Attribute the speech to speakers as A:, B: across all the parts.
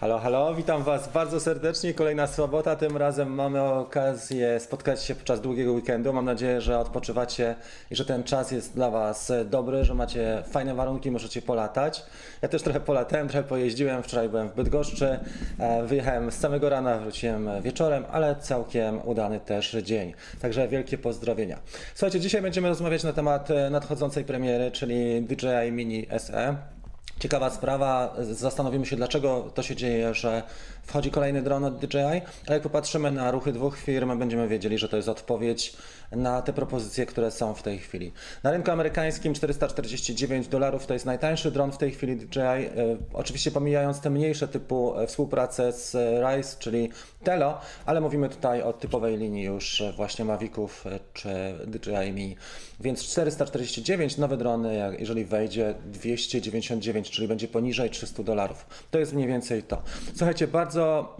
A: Halo, halo, witam Was bardzo serdecznie. Kolejna sobota, tym razem mamy okazję spotkać się podczas długiego weekendu. Mam nadzieję, że odpoczywacie i że ten czas jest dla Was dobry, że macie fajne warunki, możecie polatać. Ja też trochę polatałem, trochę pojeździłem. Wczoraj byłem w Bydgoszczy, e, wyjechałem z samego rana, wróciłem wieczorem, ale całkiem udany też dzień. Także wielkie pozdrowienia. Słuchajcie, dzisiaj będziemy rozmawiać na temat e, nadchodzącej premiery, czyli DJI Mini SE. Ciekawa sprawa, zastanowimy się dlaczego to się dzieje, że wchodzi kolejny dron od DJI, ale jak popatrzymy na ruchy dwóch firm, będziemy wiedzieli, że to jest odpowiedź na te propozycje, które są w tej chwili. Na rynku amerykańskim 449 dolarów to jest najtańszy dron w tej chwili DJI, e, oczywiście pomijając te mniejsze typu e, współpracę z Rise, czyli Telo, ale mówimy tutaj o typowej linii już właśnie Maviców e, czy DJI Mini. Więc 449, nowe drony, jeżeli wejdzie 299, czyli będzie poniżej 300 dolarów. To jest mniej więcej to. Słuchajcie, bardzo,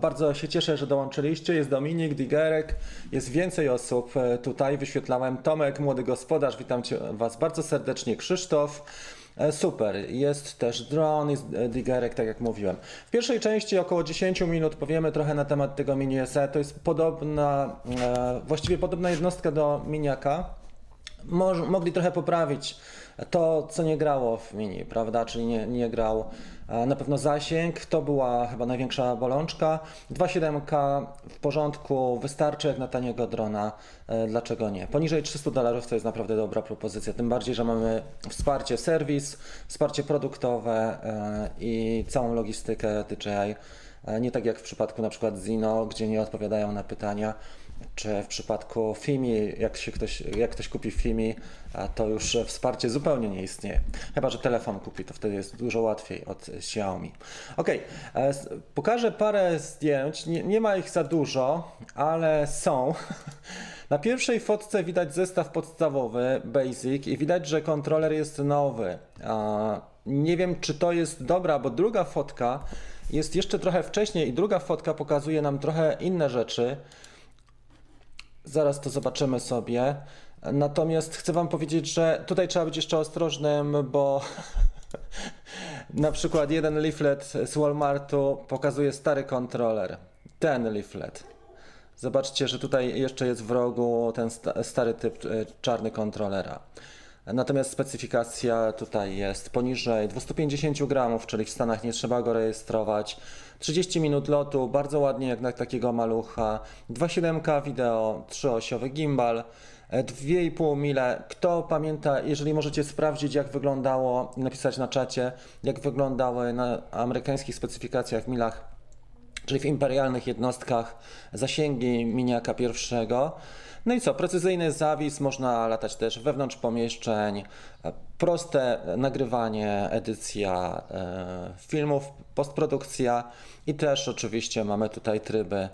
A: bardzo się cieszę, że dołączyliście. Jest Dominik, Digerek, jest więcej osób e, tutaj. Wyświetlałem Tomek, młody gospodarz, witam cię, Was bardzo serdecznie. Krzysztof. E, super, jest też dron, jest e, digerek, tak jak mówiłem. W pierwszej części około 10 minut powiemy trochę na temat tego mini SE. To jest podobna, właściwie podobna jednostka do miniaka. Mogli trochę poprawić to, co nie grało w mini, prawda? Czyli nie, nie na pewno zasięg, to była chyba największa bolączka. 2.7K w porządku, wystarczy jak na taniego drona, e, dlaczego nie? Poniżej 300 dolarów to jest naprawdę dobra propozycja, tym bardziej, że mamy wsparcie serwis, wsparcie produktowe e, i całą logistykę DJI. E, nie tak jak w przypadku na przykład Zino, gdzie nie odpowiadają na pytania czy w przypadku FIMI, jak, się ktoś, jak ktoś kupi FIMI, to już wsparcie zupełnie nie istnieje. Chyba, że telefon kupi, to wtedy jest dużo łatwiej od Xiaomi. Ok, e, pokażę parę zdjęć. Nie, nie ma ich za dużo, ale są. Na pierwszej fotce widać zestaw podstawowy, basic, i widać, że kontroler jest nowy. Nie wiem, czy to jest dobra, bo druga fotka jest jeszcze trochę wcześniej i druga fotka pokazuje nam trochę inne rzeczy. Zaraz to zobaczymy sobie. Natomiast chcę Wam powiedzieć, że tutaj trzeba być jeszcze ostrożnym, bo na przykład jeden leaflet z Walmartu pokazuje stary kontroler. Ten leaflet. Zobaczcie, że tutaj jeszcze jest w rogu ten stary typ e, czarny kontrolera. Natomiast specyfikacja tutaj jest poniżej 250 gramów, czyli w Stanach nie trzeba go rejestrować. 30 minut lotu, bardzo ładnie jak na takiego malucha. 2.7K wideo, 3-osiowy gimbal. 2,5 mile. Kto pamięta, jeżeli możecie sprawdzić, jak wyglądało, napisać na czacie, jak wyglądały na amerykańskich specyfikacjach w milach, czyli w imperialnych jednostkach, zasięgi miniaka pierwszego. No i co, precyzyjny zawis, można latać też wewnątrz pomieszczeń, proste nagrywanie, edycja e, filmów, postprodukcja i też oczywiście mamy tutaj tryby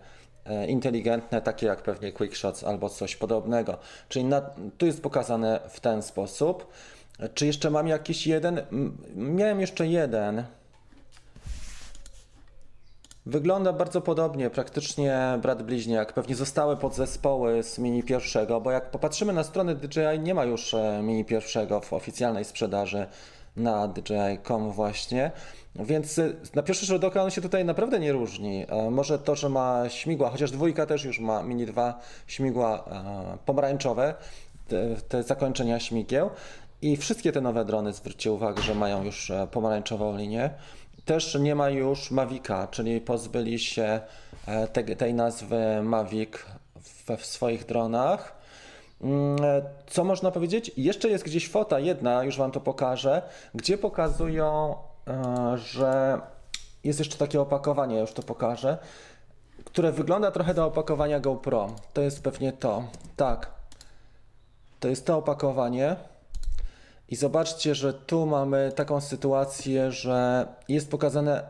A: e, inteligentne, takie jak pewnie QuickShots albo coś podobnego. Czyli na, tu jest pokazane w ten sposób. Czy jeszcze mam jakiś jeden? Miałem jeszcze jeden. Wygląda bardzo podobnie, praktycznie brat bliźniak. Pewnie zostały podzespoły z mini pierwszego, bo jak popatrzymy na stronę DJI, nie ma już e, mini pierwszego w oficjalnej sprzedaży na DJI.com właśnie. Więc e, na pierwszy rzut oka on się tutaj naprawdę nie różni. E, może to, że ma śmigła, chociaż dwójka też już ma Mini 2 śmigła pomarańczowe, te, te zakończenia śmigieł. I wszystkie te nowe drony, zwróćcie uwagę, że mają już pomarańczową linię. Też nie ma już Mavica, czyli pozbyli się e, te, tej nazwy Mavic we w swoich dronach. Mm, e, co można powiedzieć? Jeszcze jest gdzieś fota jedna, już Wam to pokażę, gdzie pokazują, e, że jest jeszcze takie opakowanie, już to pokażę, które wygląda trochę do opakowania GoPro. To jest pewnie to. Tak. To jest to opakowanie. I zobaczcie, że tu mamy taką sytuację, że jest pokazane,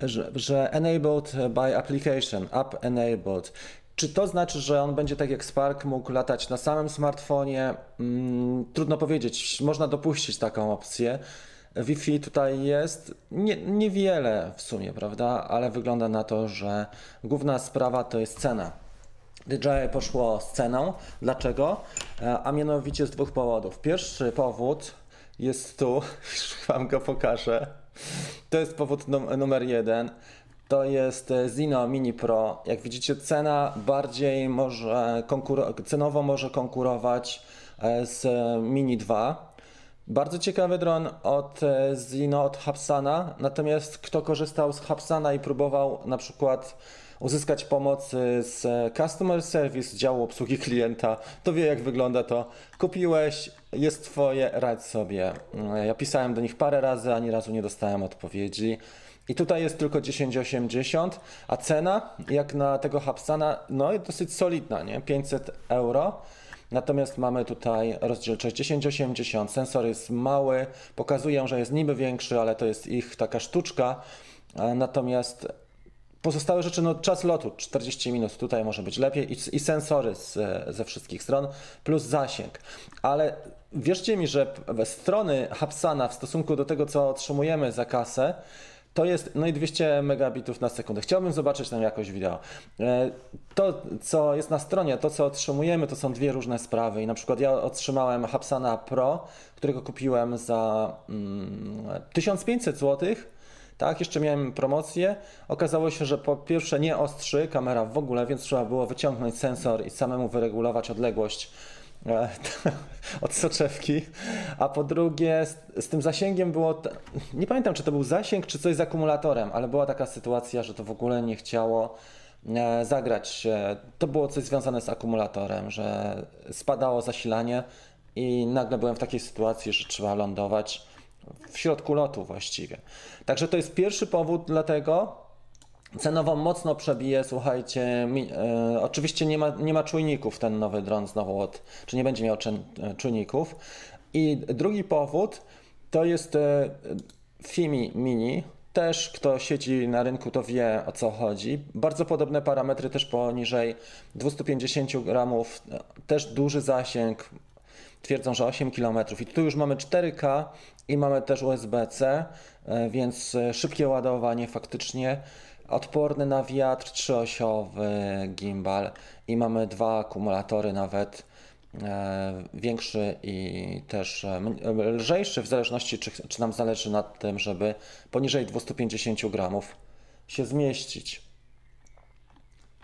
A: że, że enabled by application, app enabled. Czy to znaczy, że on będzie tak jak Spark mógł latać na samym smartfonie? Hmm, trudno powiedzieć, można dopuścić taką opcję. Wi-Fi tutaj jest nie, niewiele w sumie, prawda? Ale wygląda na to, że główna sprawa to jest cena. DJI poszło z ceną. Dlaczego? E, a mianowicie z dwóch powodów. Pierwszy powód jest tu, już Wam go pokażę. to jest powód num numer jeden. To jest e, Zino Mini Pro. Jak widzicie, cena bardziej może cenowo może konkurować e, z Mini 2. Bardzo ciekawy dron od e, Zino, od Hapsana. Natomiast kto korzystał z Hapsana i próbował na przykład uzyskać pomoc z Customer Service, działu obsługi klienta, to wie jak wygląda to. Kupiłeś, jest twoje, radź sobie. Ja pisałem do nich parę razy, ani razu nie dostałem odpowiedzi. I tutaj jest tylko 10,80, a cena jak na tego Hapsana, no dosyć solidna, nie? 500 euro. Natomiast mamy tutaj rozdzielczość 1080, sensor jest mały, pokazują, że jest niby większy, ale to jest ich taka sztuczka. Natomiast pozostałe rzeczy, no czas lotu 40 minut, tutaj może być lepiej i, i sensory z, ze wszystkich stron, plus zasięg. Ale wierzcie mi, że strony Hapsana w stosunku do tego, co otrzymujemy za kasę, to jest no i 200 megabitów na sekundę. Chciałbym zobaczyć tam jakość wideo. E, to, co jest na stronie, to co otrzymujemy, to są dwie różne sprawy. I na przykład ja otrzymałem Hapsana Pro, którego kupiłem za mm, 1500 zł. Tak, jeszcze miałem promocję. Okazało się, że po pierwsze nie ostrzy kamera w ogóle, więc trzeba było wyciągnąć sensor i samemu wyregulować odległość E, od soczewki, a po drugie z, z, tym zasięgiem było, nie pamiętam czy to był zasięg, czy coś z akumulatorem, ale była taka sytuacja, że to w ogóle nie chciało e, zagrać. To było coś związane z akumulatorem, że spadało zasilanie i nagle byłem w takiej sytuacji, że trzeba lądować w środku lotu właściwie. Także to jest pierwszy powód dlatego, Cenowo mocno przebije, słuchajcie, mi, e, oczywiście nie ma, nie ma czujników ten nowy dron znowu, od, czy nie będzie miał e, czujników. I drugi powód to jest e, Fimi Mini, też kto siedzi na rynku to wie o co chodzi. Bardzo podobne parametry też poniżej 250 gramów, też duży zasięg, twierdzą, że 8 km. I tu już mamy 4K i mamy też USB-C, e, więc szybkie ładowanie faktycznie odporny na wiatr, trzyosiowy gimbal i mamy dwa akumulatory nawet e, większy i też e, lżejszy w zależności czy, czy nam zależy na tym, żeby poniżej 250 gramów się zmieścić.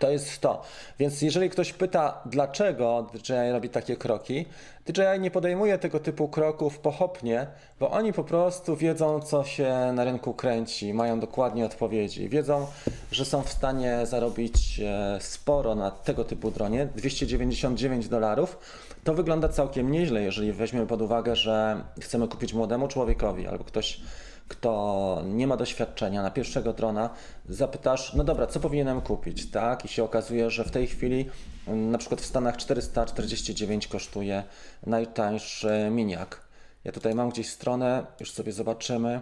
A: To jest to. Więc jeżeli ktoś pyta, dlaczego DJI robi takie kroki, DJI nie podejmuje tego typu kroków pochopnie, bo oni po prostu wiedzą, co się na rynku kręci, mają dokładnie odpowiedzi. Wiedzą, że są w stanie zarobić e, sporo na tego typu dronie 299 dolarów. To wygląda całkiem nieźle, jeżeli weźmiemy pod uwagę, że chcemy kupić młodemu człowiekowi albo ktoś kto nie ma doświadczenia na pierwszego drona, zapytasz, no dobra, co powinienem kupić, tak? I się okazuje, że w tej chwili na przykład w Stanach 449 kosztuje najtańszy miniak. Ja tutaj mam gdzieś stronę, już sobie zobaczymy.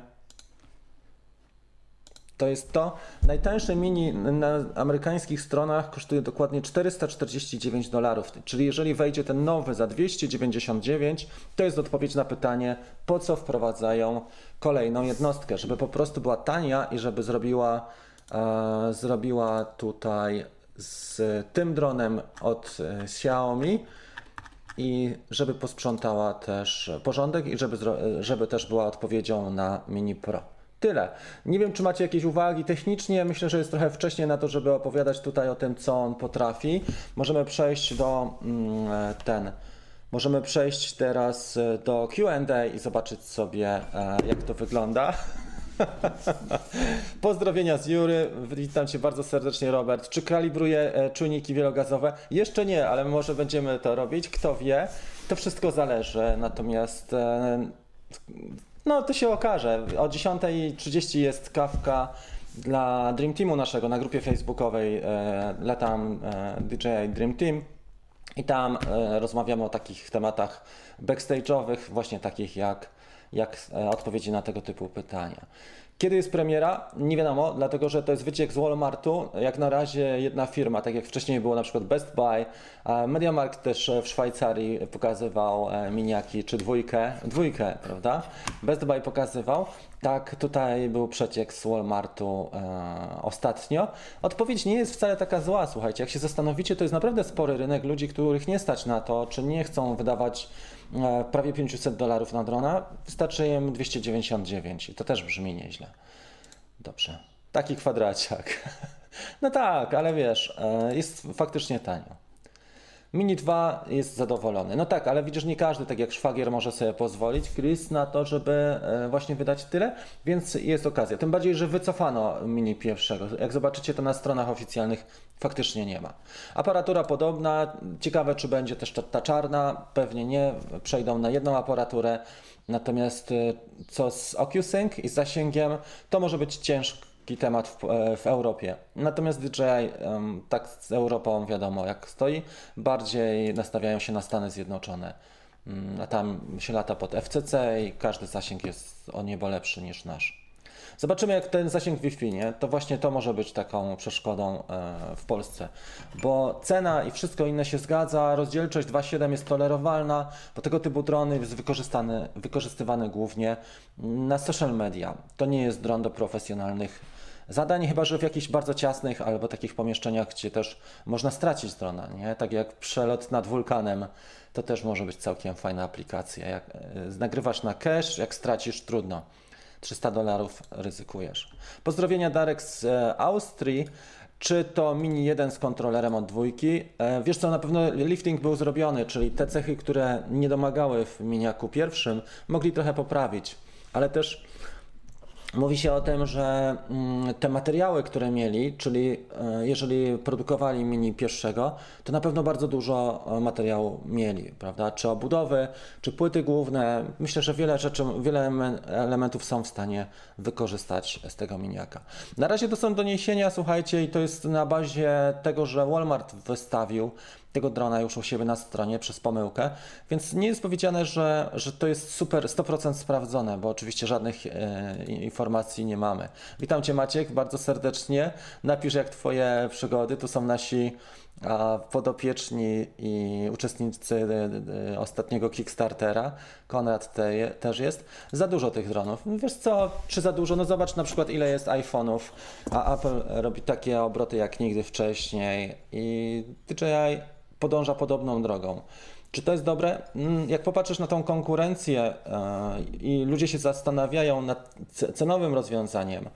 A: To jest to. Najtańsze mini na amerykańskich stronach kosztuje dokładnie 449 dolarów. Czyli jeżeli wejdzie ten nowy za 299, to jest odpowiedź na pytanie, po co wprowadzają kolejną jednostkę, żeby po prostu była tania i żeby zrobiła, e, zrobiła tutaj z tym dronem od e, Xiaomi i żeby posprzątała też porządek i żeby, żeby też była odpowiedzią na Mini Pro. Tyle. Nie wiem, czy macie jakieś uwagi technicznie. Myślę, że jest trochę wcześnie na to, żeby opowiadać tutaj o tym, co on potrafi. Możemy przejść do mm, ten. Możemy przejść teraz e, do QA i zobaczyć sobie, e, jak to wygląda. Pozdrowienia z Jury. Witam Cię bardzo serdecznie, Robert. Czy kalibruje e, czujniki wielogazowe? Jeszcze nie, ale może będziemy to robić. Kto wie? To wszystko zależy. Natomiast no to się okaże. O 10.30 jest kawka dla Dream Teamu naszego na grupie facebookowej. E, latam e, DJI Dream Team i tam e, rozmawiamy o takich tematach backstage'owych, właśnie takich jak, jak e, odpowiedzi na tego typu pytania. Kiedy jest premiera? Nie wiadomo, dlatego że to jest wyciek z Walmartu. Jak na razie jedna firma, tak jak wcześniej było na przykład Best Buy, MediaMarkt też w Szwajcarii pokazywał e, miniaki, czy dwójkę, dwójkę, prawda? Best Buy pokazywał. Tak, tutaj był przeciek z Walmartu e, ostatnio. Odpowiedź nie jest wcale taka zła, słuchajcie. Jak się zastanowicie, to jest naprawdę spory rynek ludzi, których nie stać na to, czy nie chcą wydawać e, prawie 500 dolarów na drona. Wystarczy im 299 i to też brzmi nieźle. Dobrze. Taki kwadraciak. No tak, ale wiesz, e, jest faktycznie tanio. Mini 2 jest zadowolony. No tak, ale widzisz, nie każdy, tak jak szwagier, może sobie pozwolić, Chris, na to, żeby e, właśnie wydać tyle, więc jest okazja. Tym bardziej, że wycofano Mini pierwszego. Jak zobaczycie, to na stronach oficjalnych faktycznie nie ma. Aparatura podobna. Ciekawe, czy będzie też ta czarna. Pewnie nie. Przejdą na jedną aparaturę. Natomiast e, co z OcuSync i zasięgiem, to może być ciężko temat w, e, w, Europie. Natomiast DJI, tak z Europą wiadomo jak stoi, bardziej nastawiają się na Stany Zjednoczone. Mm, a tam się lata pod FCC i każdy zasięg jest o niebo lepszy niż nasz. Zobaczymy, jak ten zasięg Wi-Fi, nie? to właśnie to może być taką przeszkodą e, w Polsce, bo cena i wszystko inne się zgadza, rozdzielczość 2.7 jest tolerowalna, bo tego typu drony jest wykorzystany, wykorzystywany głównie na social media. To nie jest dron do profesjonalnych zadań, chyba że w jakichś bardzo ciasnych albo takich pomieszczeniach, gdzie też można stracić drona, nie? tak jak przelot nad wulkanem, to też może być całkiem fajna aplikacja. Jak e, nagrywasz na cache, jak stracisz, trudno. 300 dolarów ryzykujesz. Pozdrowienia Darek z e, Austrii. Czy to Mini 1 z kontrolerem od dwójki? E, wiesz co, na pewno lifting był zrobiony, czyli te cechy, które nie domagały w Miniaku pierwszym, mogli trochę poprawić, ale też Mówi się o tym, że mm, te materiały, które mieli, czyli e, jeżeli produkowali mini pierwszego, to na pewno bardzo dużo e, materiału mieli, prawda? Czy obudowy, czy płyty główne. Myślę, że wiele rzeczy, wiele elementów są w stanie wykorzystać z tego miniaka. Na razie to są doniesienia, słuchajcie, i to jest na bazie tego, że Walmart wystawił tego drona już u siebie na stronie przez pomyłkę, więc nie jest powiedziane, że, że to jest super 100% sprawdzone, bo oczywiście żadnych e, informacji nie mamy. Witam Cię Maciek bardzo serdecznie. Napisz jak Twoje przygody. Tu są nasi a podopieczni i uczestnicy e, e, ostatniego Kickstartera, Konrad te, też jest, za dużo tych dronów. Wiesz co, czy za dużo? No zobacz na przykład ile jest iPhone'ów, a Apple robi takie obroty jak nigdy wcześniej i DJI podąża podobną drogą. Czy to jest dobre? Mm, jak popatrzysz na tą konkurencję e, i ludzie się zastanawiają nad cenowym rozwiązaniem,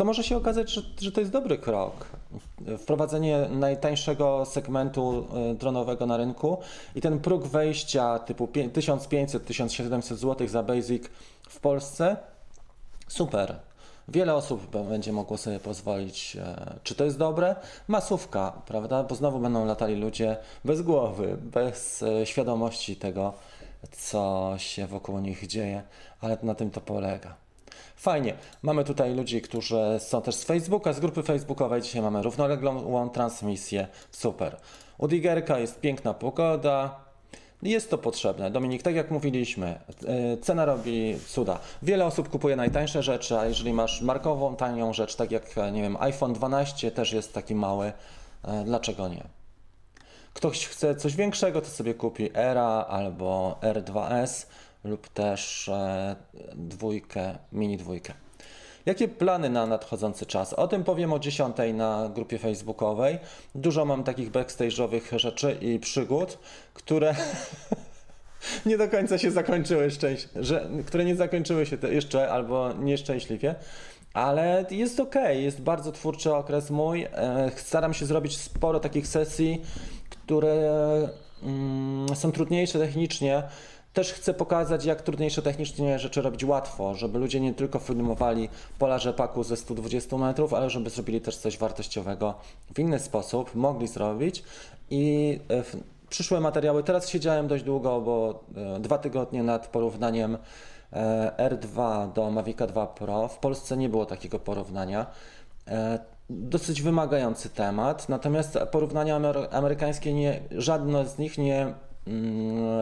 A: to może się okazać, że, to jest dobry krok. Wprowadzenie najtańszego segmentu e, dronowego na rynku i ten próg wejścia typu 1500-1700 zł za basic w Polsce, super. Wiele osób będzie mogło sobie pozwolić. E, czy to jest dobre? Masówka, prawda? Bo znowu będą latali ludzie bez głowy, bez e, świadomości tego, co się wokół nich dzieje, ale na tym to polega. Fajnie. Mamy tutaj ludzi, którzy są też z Facebooka, z grupy facebookowej. Dzisiaj mamy równoległą transmisję. Super. U Digerka jest piękna pogoda, jest to potrzebne. Dominik, tak jak mówiliśmy, e, cena robi cuda. Wiele osób kupuje najtańsze rzeczy, a jeżeli masz markową, tanią rzecz, tak jak, e, nie wiem, iPhone 12 też jest taki mały, e, dlaczego nie? Ktoś chce coś większego, to sobie kupi Era albo R2S lub też dwójkę, mini dwójkę. Jakie plany na nadchodzący czas? O tym powiem o 10 na grupie facebookowej. Dużo mam takich backstage'owych rzeczy i przygód, które nie do końca się zakończyły szczęś- że, które nie zakończyły się jeszcze albo nieszczęśliwie. Ale jest ok, jest bardzo twórczy okres mój. E, staram się zrobić sporo takich sesji, które mm, są trudniejsze technicznie, też chcę pokazać, jak trudniejsze technicznie rzeczy robić łatwo, żeby ludzie nie tylko filmowali pola rzepaku ze 120 metrów, ale żeby zrobili też coś wartościowego w inny sposób, mogli zrobić i e, przyszłe materiały, teraz siedziałem dość długo, bo e, dwa tygodnie nad porównaniem e, R2 do Mavica 2 Pro. W Polsce nie było takiego porównania. Dosyć wymagający temat, natomiast porównania amerykańskie, nie, żadne z nich nie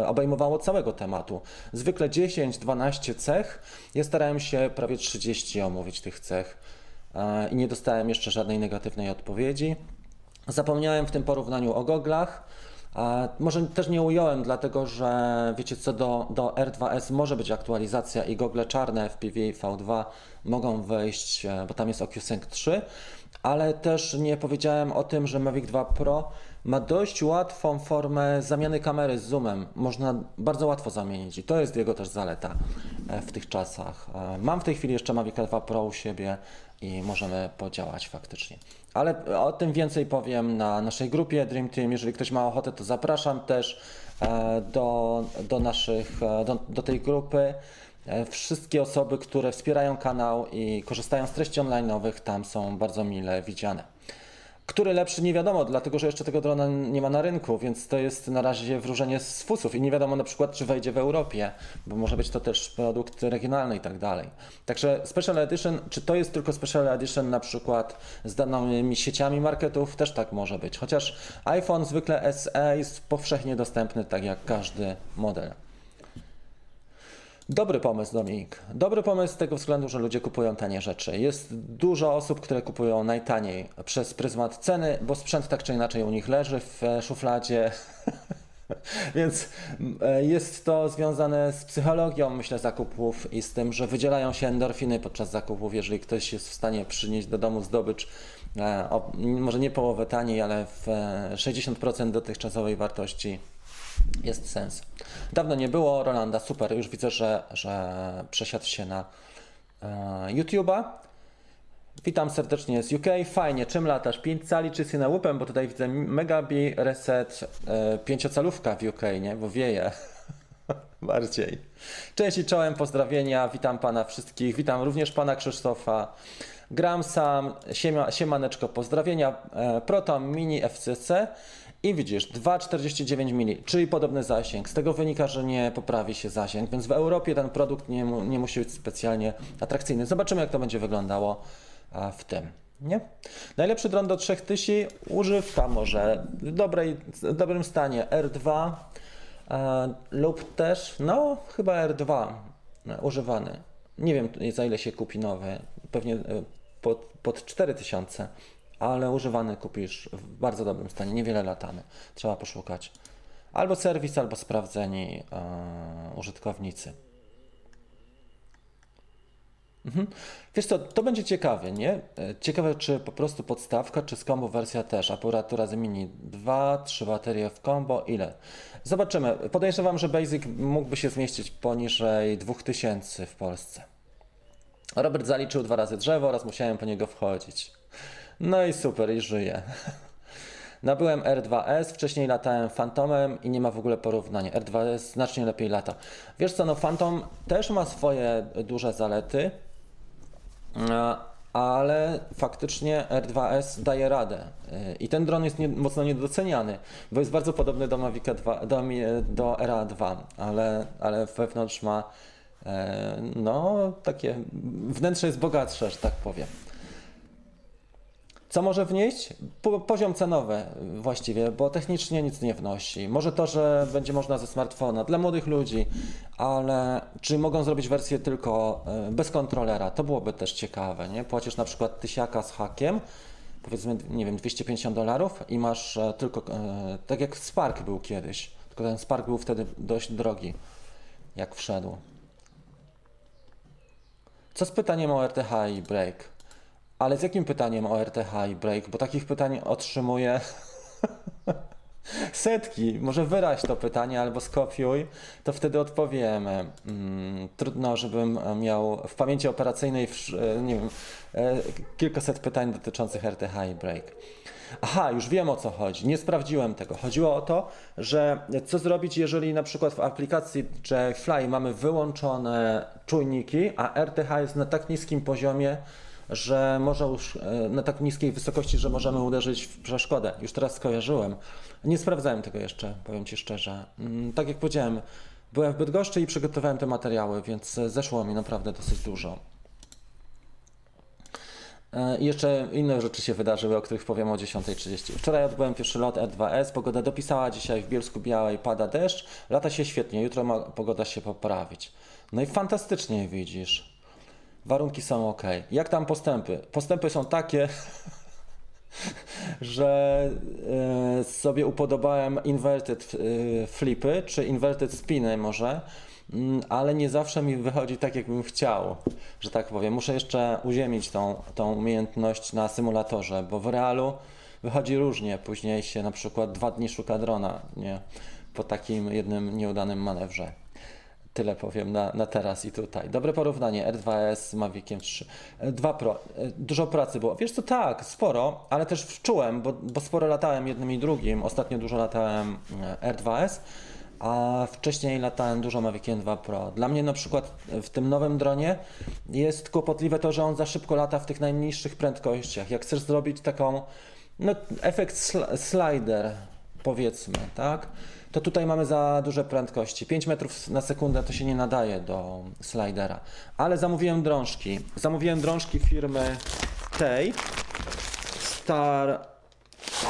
A: obejmowało całego tematu. Zwykle 10-12 cech. Ja starałem się prawie 30 omówić tych cech i nie dostałem jeszcze żadnej negatywnej odpowiedzi. Zapomniałem w tym porównaniu o goglach. A może też nie ująłem, dlatego że wiecie co, do, do R2S może być aktualizacja i gogle czarne FPV V2 mogą wejść, e, bo tam jest OcuSync 3, ale też nie powiedziałem o tym, że Mavic 2 Pro ma dość łatwą formę zamiany kamery z zoomem. Można bardzo łatwo zamienić i to jest jego też zaleta e, w tych czasach. E, mam w tej chwili jeszcze Mavic 2 Pro u siebie i możemy podziałać faktycznie. Ale o tym więcej powiem na naszej grupie Dream Team. Jeżeli ktoś ma ochotę, to zapraszam też e, do, do, naszych, do, do tej grupy. Wszystkie osoby, które wspierają kanał i korzystają z treści online'owych, tam są bardzo mile widziane. Który lepszy nie wiadomo, dlatego że jeszcze tego drona nie ma na rynku, więc to jest na razie wróżenie z fusów i nie wiadomo na przykład, czy wejdzie w Europie, bo może być to też produkt regionalny i tak dalej. Także Special Edition, czy to jest tylko Special Edition na przykład z danymi sieciami marketów, też tak może być. Chociaż iPhone zwykle SE jest powszechnie dostępny, tak jak każdy model. Dobry pomysł, Dominik. Dobry pomysł z tego względu, że ludzie kupują tanie rzeczy. Jest dużo osób, które kupują najtaniej przez pryzmat ceny, bo sprzęt tak czy inaczej u nich leży w e, szufladzie. Więc e, jest to związane z psychologią, myślę, zakupów i z tym, że wydzielają się endorfiny podczas zakupów. Jeżeli ktoś jest w stanie przynieść do domu zdobycz, e, może nie połowę taniej, ale w 60% dotychczasowej wartości, jest sens. Dawno nie było Rolanda, super, już widzę, że, że przesiadł się na e, YouTube'a. Witam serdecznie z UK, fajnie, czym latasz? 5 cali czy Cinewhoopem, bo tutaj widzę Megabi Reset e, 5-calówka w UK, nie? Bo wieje. Bardziej. Cześć i czołem, pozdrowienia, witam Pana wszystkich, witam również Pana Krzysztofa. Gram sam, siema, siemaneczko, pozdrowienia. E, Proton Mini FCC i widzisz, 2,49 mm, czyli podobny zasięg. Z tego wynika, że nie poprawi się zasięg, więc w Europie ten produkt nie, nie musi być specjalnie atrakcyjny. Zobaczymy, jak to będzie wyglądało w tym. Nie? Najlepszy dron do 3000, używka może w, dobrej, w dobrym stanie R2 e, lub też, no chyba R2 e, używany. Nie wiem za ile się kupi nowy, pewnie e, pod, pod 4000 ale używany kupisz w bardzo dobrym stanie, niewiele latamy. Trzeba poszukać. Albo serwis, albo sprawdzeni e, użytkownicy. Mhm. Wiesz co, to będzie ciekawe, nie? E, ciekawe, czy po prostu podstawka, czy z combo wersja też. Aparatura z mini 2, 3 baterie w combo, ile? Zobaczymy. Podejrzewam, że Basic mógłby się zmieścić poniżej 2000 w Polsce. Robert zaliczył dwa razy drzewo oraz musiałem po niego wchodzić. No i super, i żyję. Nabyłem R2S, wcześniej latałem Phantomem i nie ma w ogóle porównania. R2S znacznie lepiej lata. Wiesz co, no Phantom też ma swoje duże zalety, ale faktycznie R2S daje radę. I ten dron jest nie, mocno niedoceniany, bo jest bardzo podobny do Mavic 2, do, do RA2, ale, ale wewnątrz ma e, no takie, wnętrze jest bogatsze, że tak powiem. Co może wnieść? Poziom cenowy właściwie, bo technicznie nic nie wnosi. Może to, że będzie można ze smartfona dla młodych ludzi, ale czy mogą zrobić wersję tylko e, bez kontrolera? To byłoby też ciekawe, nie? Płacisz na przykład tysiaka z hakiem, powiedzmy, nie wiem, 250 dolarów i masz e, tylko, e, tak jak Spark był kiedyś, tylko ten Spark był wtedy dość drogi, jak wszedł. Co z pytaniem o RTH i Break? Ale z jakim pytaniem o RTH i break? Bo takich pytań otrzymuję setki. Może wyraź to pytanie albo skopiuj, to wtedy odpowiemy. Mm, trudno, żebym miał w pamięci operacyjnej e, nie wiem, e, kilkaset pytań dotyczących RTH i break. Aha, już wiem o co chodzi. Nie sprawdziłem tego. Chodziło o to, że co zrobić, jeżeli na przykład w aplikacji Fly mamy wyłączone czujniki, a RTH jest na tak niskim poziomie, że może już e, na tak niskiej wysokości, że możemy uderzyć w przeszkodę. Już teraz skojarzyłem. Nie sprawdzałem tego jeszcze, powiem Ci szczerze. Mm, tak jak powiedziałem, byłem w Bydgoszczy i przygotowałem te materiały, więc zeszło mi naprawdę dosyć dużo. E, I jeszcze inne rzeczy się wydarzyły, o których powiem o 10.30. Wczoraj odbyłem pierwszy lot R2S, pogoda dopisała, dzisiaj w Bielsku Białej pada deszcz, lata się świetnie, jutro ma pogoda się poprawić. No i fantastycznie widzisz warunki są ok. Jak tam postępy? Postępy są takie, że e, sobie upodobałem inverted e, flipy, czy inverted spiny może, mm, ale nie zawsze mi wychodzi tak, jakbym chciał, że tak powiem. Muszę jeszcze uziemić tą, tą umiejętność na symulatorze, bo w realu wychodzi różnie. Później się na przykład dwa dni szuka drona, nie? Po takim jednym nieudanym manewrze. Tyle powiem na, na teraz i tutaj. Dobre porównanie R2S z Maviciem 3. 2 Pro. Dużo pracy było. Wiesz co, tak, sporo, ale też wczułem, bo, bo sporo latałem jednym i drugim. Ostatnio dużo latałem R2S, a wcześniej latałem dużo Maviciem 2 Pro. Dla mnie na przykład w tym nowym dronie jest kłopotliwe to, że on za szybko lata w tych najniższych prędkościach. Jak chcesz zrobić taką, no efekt sl slider, powiedzmy, tak? To tutaj mamy za duże prędkości. 5 metrów na sekundę to się nie nadaje do slidera. Ale zamówiłem drążki. Zamówiłem drążki firmy tej Star,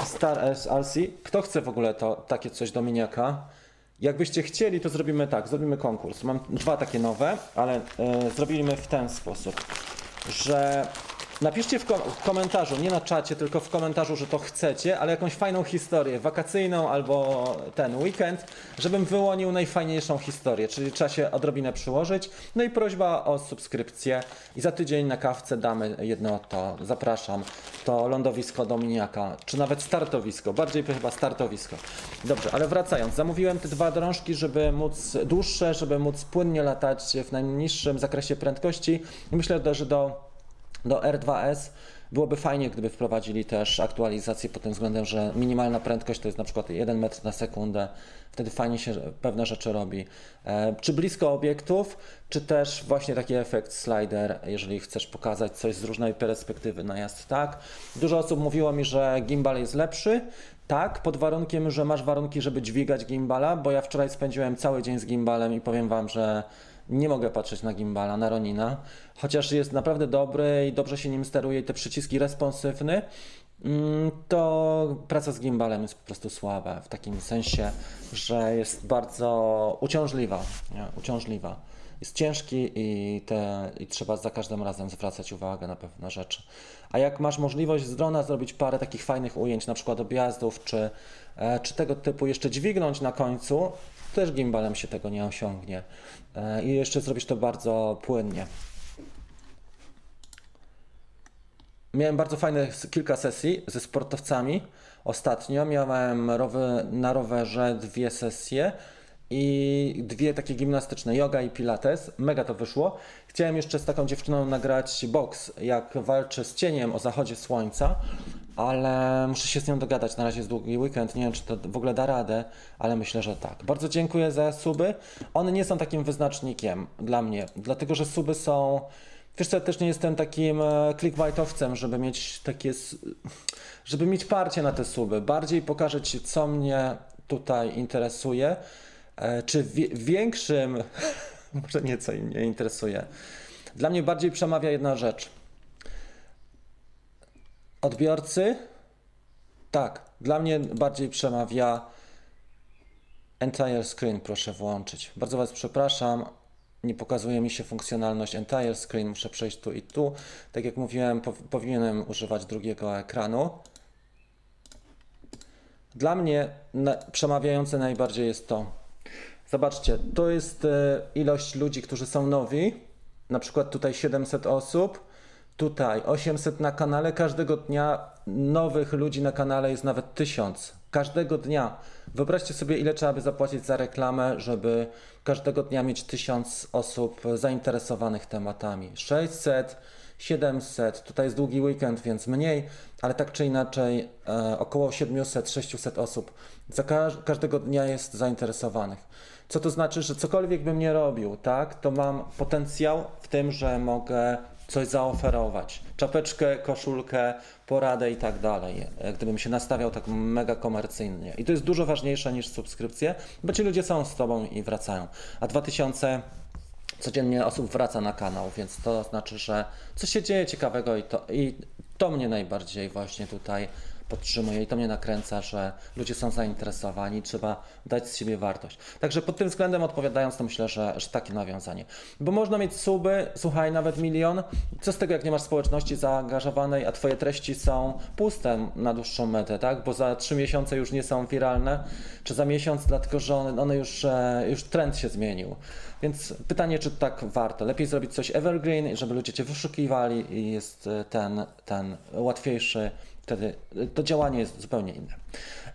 A: Star SRC. Kto chce w ogóle to, takie coś do miniaka? Jakbyście chcieli, to zrobimy tak, zrobimy konkurs. Mam dwa takie nowe, ale y, zrobimy w ten sposób, że Napiszcie w, kom w, komentarzu, nie na czacie, tylko w komentarzu, że to chcecie, ale jakąś fajną historię, wakacyjną albo ten weekend, żebym wyłonił najfajniejszą historię, czyli trzeba się odrobinę przyłożyć. No i prośba o subskrypcję. I za tydzień na kawce damy jedno to, zapraszam, to lądowisko Dominiaka, czy nawet startowisko, bardziej chyba startowisko. Dobrze, ale wracając, zamówiłem te dwa drążki, żeby móc dłuższe, żeby móc płynnie latać w najniższym zakresie prędkości. I myślę, że do do R2S byłoby fajnie, gdyby wprowadzili też aktualizację pod tym względem, że minimalna prędkość to jest na przykład 1 metr na sekundę. Wtedy fajnie się pewne rzeczy robi. E, czy blisko obiektów, czy też właśnie taki efekt slider, jeżeli chcesz pokazać coś z różnej perspektywy najazd, tak? Dużo osób mówiło mi, że gimbal jest lepszy. Tak, pod warunkiem, że masz warunki, żeby dźwigać gimbala, bo ja wczoraj spędziłem cały dzień z gimbalem i powiem Wam, że nie mogę patrzeć na gimbala, na Ronina, chociaż jest naprawdę dobry i dobrze się nim steruje i te przyciski responsywny, mm, to praca z gimbalem jest po prostu słaba w takim sensie, że jest bardzo uciążliwa, nie? uciążliwa. Jest ciężki i, te, i trzeba za każdym razem zwracać uwagę na pewne rzeczy. A jak masz możliwość z drona zrobić parę takich fajnych ujęć, na przykład objazdów, czy, e, czy tego typu jeszcze dźwignąć na końcu, też gimbalem się tego nie osiągnie. E, I jeszcze zrobić to bardzo płynnie. Miałem bardzo fajne kilka sesji ze sportowcami. Ostatnio miałem rowy, na rowerze dwie sesje i dwie takie gimnastyczne, yoga i pilates. Mega to wyszło. Chciałem jeszcze z taką dziewczyną nagrać boks, jak walczy z cieniem o zachodzie słońca ale muszę się z nią dogadać. Na razie jest długi weekend, nie wiem czy to w ogóle da radę, ale myślę, że tak. Bardzo dziękuję za suby. One nie są takim wyznacznikiem dla mnie, dlatego że suby są. Wiesz co, ja też nie jestem takim e, clickbaitowcem, żeby mieć takie, żeby mieć parcie na te suby. Bardziej pokażę Ci, co mnie tutaj interesuje, czy większym, może nieco mnie interesuje. Dla mnie bardziej przemawia jedna rzecz. Odbiorcy? Tak, dla mnie bardziej przemawia Entire Screen, proszę włączyć. Bardzo Was przepraszam, nie pokazuje mi się funkcjonalność Entire Screen, muszę przejść tu i tu. Tak jak mówiłem, powinienem używać drugiego ekranu. Dla mnie na, przemawiające najbardziej jest to. Zobaczcie, to jest e, ilość ludzi, którzy są nowi. Na przykład tutaj 700 osób Tutaj 800 na kanale, każdego dnia nowych ludzi na kanale jest nawet 1000. Każdego dnia. Wyobraźcie sobie, ile trzeba by zapłacić za reklamę, żeby każdego dnia mieć 1000 osób zainteresowanych tematami. 600, 700, tutaj jest długi weekend, więc mniej, ale tak czy inaczej e, około 700-600 osób za ka każdego dnia jest zainteresowanych. Co to znaczy, że cokolwiek bym nie robił, tak, to mam potencjał w tym, że mogę coś zaoferować. Czapeczkę, koszulkę, poradę i tak dalej. Gdybym się nastawiał tak mega komercyjnie. I to jest dużo ważniejsze niż subskrypcje, bo ci ludzie są z tobą i wracają. A 2000 codziennie osób wraca na kanał, więc to znaczy, że coś się dzieje ciekawego i to, i to mnie najbardziej właśnie tutaj podtrzymuje i to mnie nakręca, że ludzie są zainteresowani, trzeba dać z siebie wartość. Także pod tym względem odpowiadając, to myślę, że, że takie nawiązanie. Bo można mieć suby, słuchaj, nawet milion. Co z tego, jak nie masz społeczności zaangażowanej, a twoje treści są puste na dłuższą metę, tak? Bo za trzy miesiące już nie są wiralne, czy za miesiąc, dlatego że one, one już, e, już trend się zmienił. Więc pytanie, czy tak warto? Lepiej zrobić coś evergreen, żeby ludzie cię wyszukiwali i jest e, ten, ten łatwiejszy Wtedy to działanie jest zupełnie inne.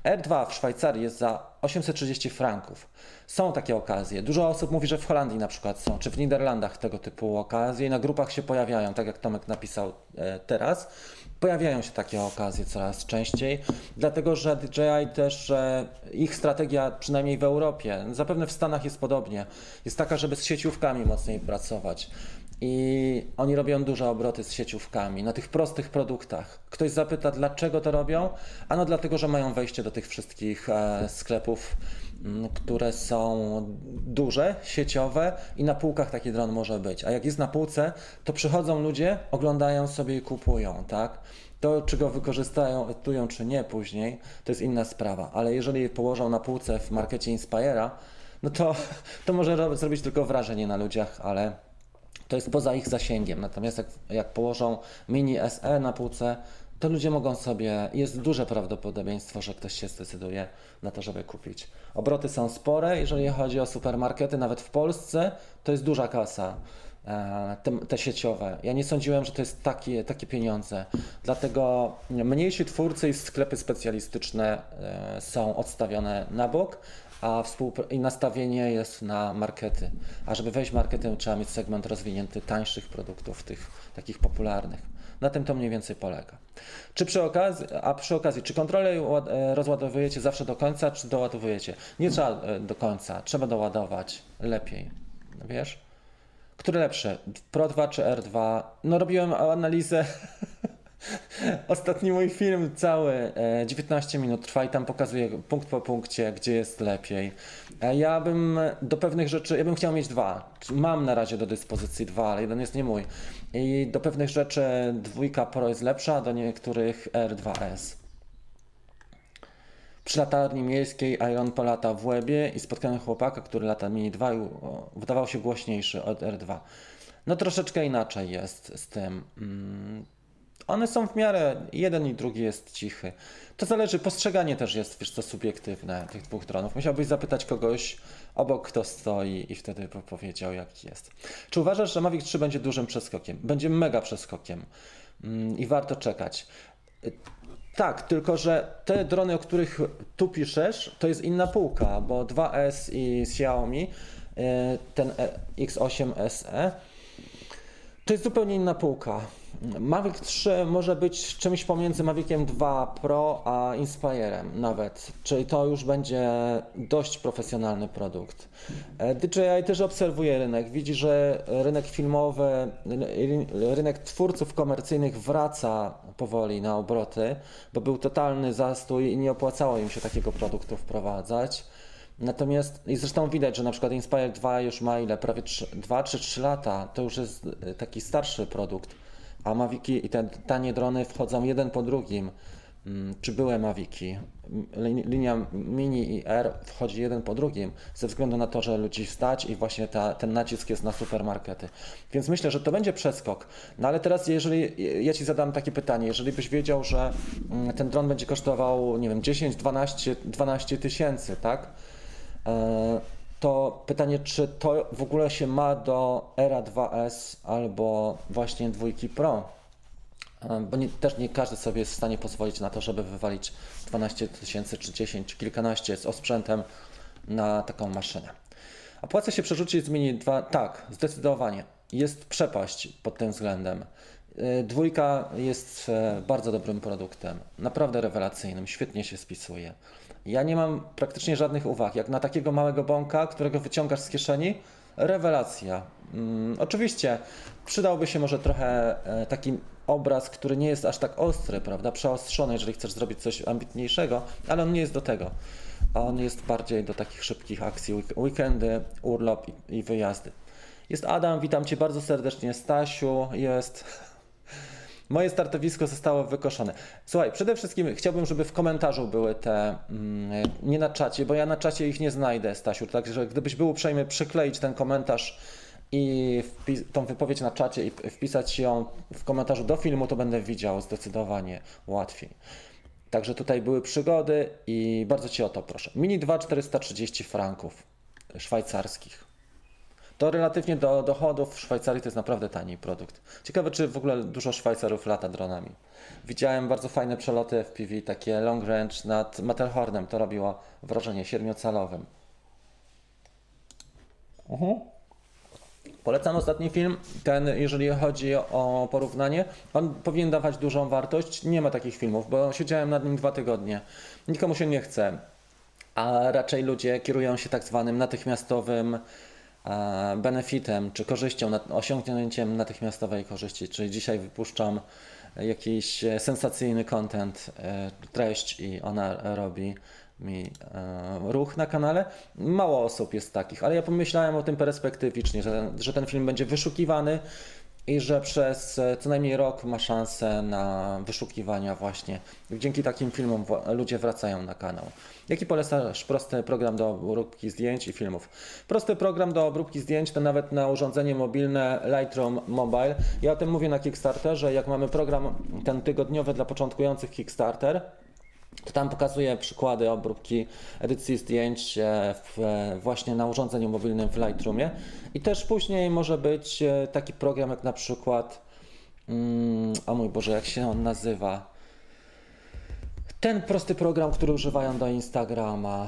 A: R2 w Szwajcarii jest za 830 franków. Są takie okazje. Dużo osób mówi, że w Holandii na przykład są, czy w Niderlandach tego typu okazje i na grupach się pojawiają, tak jak Tomek napisał e, teraz. Pojawiają się takie okazje coraz częściej, dlatego że DJI też, ich strategia, przynajmniej w Europie, zapewne w Stanach jest podobnie, jest taka, żeby z sieciówkami mocniej pracować. I oni robią duże obroty z sieciówkami na tych prostych produktach. Ktoś zapyta, dlaczego to robią? Ano dlatego, że mają wejście do tych wszystkich e, sklepów, m, które są duże, sieciowe i na półkach taki dron może być. A jak jest na półce, to przychodzą ludzie, oglądają sobie i kupują, tak? To, czy go wykorzystają, etują, czy nie później, to jest inna sprawa. Ale jeżeli położą na półce w markecie Inspira, no to, to może zrobić tylko wrażenie na ludziach, ale to jest poza ich zasięgiem. Natomiast jak, jak położą mini SE na półce, to ludzie mogą sobie, jest duże prawdopodobieństwo, że ktoś się zdecyduje na to, żeby kupić. Obroty są spore, jeżeli chodzi o supermarkety, nawet w Polsce, to jest duża kasa. e, Te, te sieciowe. Ja nie sądziłem, że to jest takie, takie pieniądze. Dlatego mniejsi twórcy i sklepy specjalistyczne e, są odstawione na bok, a i nastawienie jest na markety. A żeby wejść w markety, trzeba mieć segment rozwinięty tańszych produktów, tych takich popularnych. Na tym to mniej więcej polega. Czy przy okazji, a przy okazji, czy kontrolę e, rozładowujecie zawsze do końca, czy doładowujecie? Nie trzeba e, do końca, trzeba doładować lepiej. Wiesz? Które lepsze? Pro 2 czy R2? No robiłem analizę. Ostatni mój film cały e, 19 minut trwa i tam pokazuje punkt po punkcie, gdzie jest lepiej. E, Ja bym do pewnych rzeczy, ja bym chciał mieć dwa. Mam na razie do dyspozycji dwa, ale jeden jest nie mój. I do pewnych rzeczy dwójka Pro jest lepsza, do niektórych R2S. Przy latarni miejskiej Iron polata w łebie i spotkałem chłopaka, który lata Mini 2 i o, wydawał się głośniejszy od R2. No troszeczkę inaczej jest z tym. One są w miarę, jeden i drugi jest cichy. To zależy, postrzeganie też jest, wiesz co, subiektywne tych dwóch dronów. Musiałbyś zapytać kogoś obok, kto stoi i wtedy by powiedział, jaki jest. Czy uważasz, że Mavic 3 będzie dużym przeskokiem? Będzie mega przeskokiem Mm, i warto czekać. Tak, tylko że te drony, o których tu piszesz, to jest inna półka, bo 2S i Xiaomi, e, ten e- X8 SE, to jest zupełnie inna półka. Mavic 3 może być czymś pomiędzy Maviciem 2 Pro a Inspirem nawet, czyli to już będzie dość profesjonalny produkt. E, DJI też obserwuje rynek, widzi, że rynek filmowy, ry- rynek twórców komercyjnych wraca powoli na obroty, bo był totalny zastój i nie opłacało im się takiego produktu wprowadzać. Natomiast i zresztą widać, że na przykład Inspire 2 już ma ile? Prawie 3, 2 czy 3 lata. To już jest y, taki starszy produkt. A Maviki i te tanie drony wchodzą jeden po drugim. Mm, Czy były Maviki? Lin- Linia Mini i R wchodzi jeden po drugim, ze względu na to, że ludzi stać i właśnie ta, ten nacisk jest na supermarkety. Więc myślę, że to będzie przeskok. No ale teraz, jeżeli ja Ci zadam takie pytanie, jeżeli byś wiedział, że mm, ten dron będzie kosztował, nie wiem, 10, 12, 12 tysięcy, tak? E, To pytanie, czy to w ogóle się ma do Era 2S albo właśnie dwójki Pro? E, Bo nie, też nie każdy sobie jest w stanie pozwolić na to, żeby wywalić 12 tysięcy czy 10 czy kilkanaście z osprzętem na taką maszynę. Opłaca się przerzucić z Mini 2? Tak, zdecydowanie. Jest przepaść pod tym względem. E, Dwójka jest e, bardzo dobrym produktem, naprawdę rewelacyjnym, świetnie się spisuje. Ja nie mam praktycznie żadnych uwag. Jak na takiego małego bąka, którego wyciągasz z kieszeni, rewelacja. Mm, oczywiście przydałby się może trochę e, taki obraz, który nie jest aż tak ostry, prawda? Przeostrzony, jeżeli chcesz zrobić coś ambitniejszego, ale on nie jest do tego. On jest bardziej do takich szybkich akcji, week- weekendy, urlop i, i wyjazdy. Jest Adam, witam Cię bardzo serdecznie. Stasiu jest. Moje startowisko zostało wykoszone. Słuchaj, przede wszystkim chciałbym, żeby w komentarzu były te, mm, nie na czacie, bo ja na czacie ich nie znajdę, Stasiu. Także gdybyś był uprzejmy przykleić ten komentarz i tą wypowiedź na czacie i wpisać ją w komentarzu do filmu, to będę widział zdecydowanie łatwiej. Także tutaj były przygody i bardzo Cię o to proszę. Mini 2 430 franków szwajcarskich. To relatywnie do dochodów w Szwajcarii to jest naprawdę tani produkt. Ciekawe, czy w ogóle dużo Szwajcarów lata dronami. Widziałem bardzo fajne przeloty FPV, takie long range nad Matterhornem. To robiło wrażenie siedmiocalowym. Uh-huh. Polecam ostatni film. Ten, jeżeli chodzi o porównanie, on powinien dawać dużą wartość. Nie ma takich filmów, bo siedziałem nad nim dwa tygodnie. Nikomu się nie chce, a raczej ludzie kierują się tak zwanym natychmiastowym benefitem czy korzyścią, osiągnięciem natychmiastowej korzyści. Czyli dzisiaj wypuszczam jakiś sensacyjny content, e, treść i ona robi mi e, ruch na kanale. Mało osób jest takich, ale ja pomyślałem o tym perspektywicznie, że, że ten film będzie wyszukiwany i że przez e, co najmniej rok ma szansę na wyszukiwania właśnie. Dzięki takim filmom ludzie wracają na kanał. Jaki polecasz prosty program do obróbki zdjęć i filmów? Prosty program do obróbki zdjęć to nawet na urządzenie mobilne Lightroom Mobile. Ja o tym mówię na Kickstarterze, jak mamy program ten tygodniowy dla początkujących Kickstarter, to tam pokazuję przykłady obróbki edycji zdjęć e, w, właśnie na urządzeniu mobilnym w Lightroomie. I też później może być e, taki program jak na przykład, mm, o mój Boże, jak się on nazywa? Ten prosty program, który używają do Instagrama.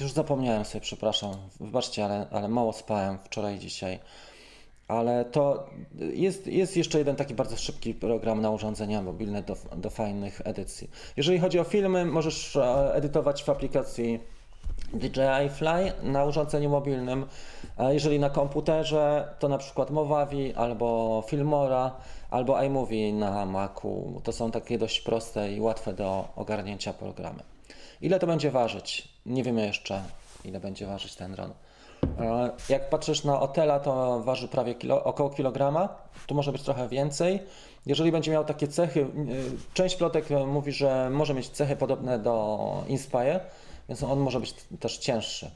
A: Już zapomniałem sobie, przepraszam. Wybaczcie, ale, ale mało spałem wczoraj i dzisiaj. Ale to jest, jest jeszcze jeden taki bardzo szybki program na urządzenia mobilne do, do fajnych edycji. Jeżeli chodzi o filmy, możesz e, edytować w aplikacji DJI Fly na urządzeniu mobilnym. A jeżeli na komputerze, to na przykład Movavi albo Filmora albo iMovie na Macu. To są takie dość proste i łatwe do ogarnięcia programy. Ile to będzie ważyć? Nie wiemy jeszcze, ile będzie ważyć ten dron. E, jak patrzysz na Otela, to waży prawie kilo, około kilograma. Tu może być trochę więcej. Jeżeli będzie miał takie cechy, e, część plotek mówi, że może mieć cechy podobne do Inspire, więc on może być też cięższy.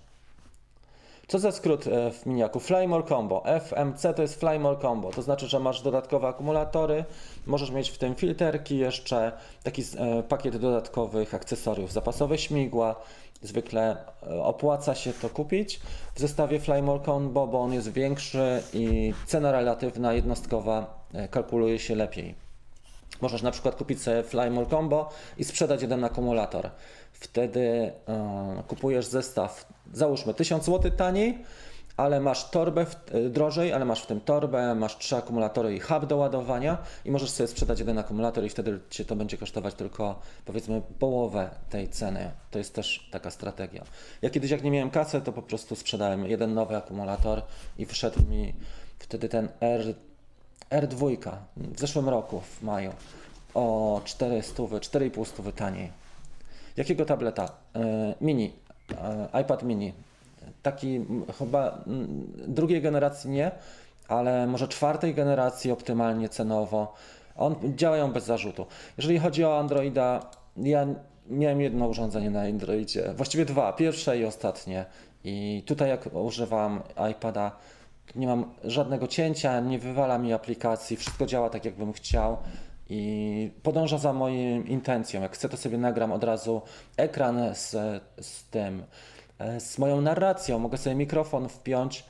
A: Co za skrót e, w miniaku? Flymore Combo. FMC to jest Flymore Combo, to znaczy, że masz dodatkowe akumulatory, możesz mieć w tym filterki, jeszcze taki pakiet dodatkowych akcesoriów, zapasowe śmigła, Zwykle e, opłaca się to kupić w zestawie Flymore Combo, bo on jest większy i cena relatywna jednostkowa e, kalkuluje się lepiej. Możesz na przykład kupić sobie Flymore Combo i sprzedać jeden akumulator. Wtedy yy, kupujesz zestaw, załóżmy 1000 zł taniej, ale masz torbę w, y, drożej, ale masz w tym torbę, masz trzy akumulatory i hub do ładowania i możesz sobie sprzedać jeden akumulator i wtedy Cię to będzie kosztować tylko powiedzmy połowę tej ceny. To jest też taka strategia. Ja kiedyś jak nie miałem kasy, to po prostu sprzedałem jeden nowy akumulator i wyszedł mi wtedy ten R, R2 w zeszłym roku w maju o 400, 4,5 stówy taniej. Jakiego tableta? Yy, mini, yy, iPad mini taki chyba drugiej generacji nie, ale może czwartej generacji optymalnie cenowo. On działają bez zarzutu. Jeżeli chodzi o Androida, ja miałem jedno urządzenie na Androidzie, właściwie dwa, pierwsze i ostatnie. I tutaj jak używam iPada, nie mam żadnego cięcia, nie wywala mi aplikacji, wszystko działa tak jakbym chciał i podąża za moją intencją. Jak chcę, to sobie nagram od razu ekran z, z tym E, z moją narracją. Mogę sobie mikrofon wpiąć.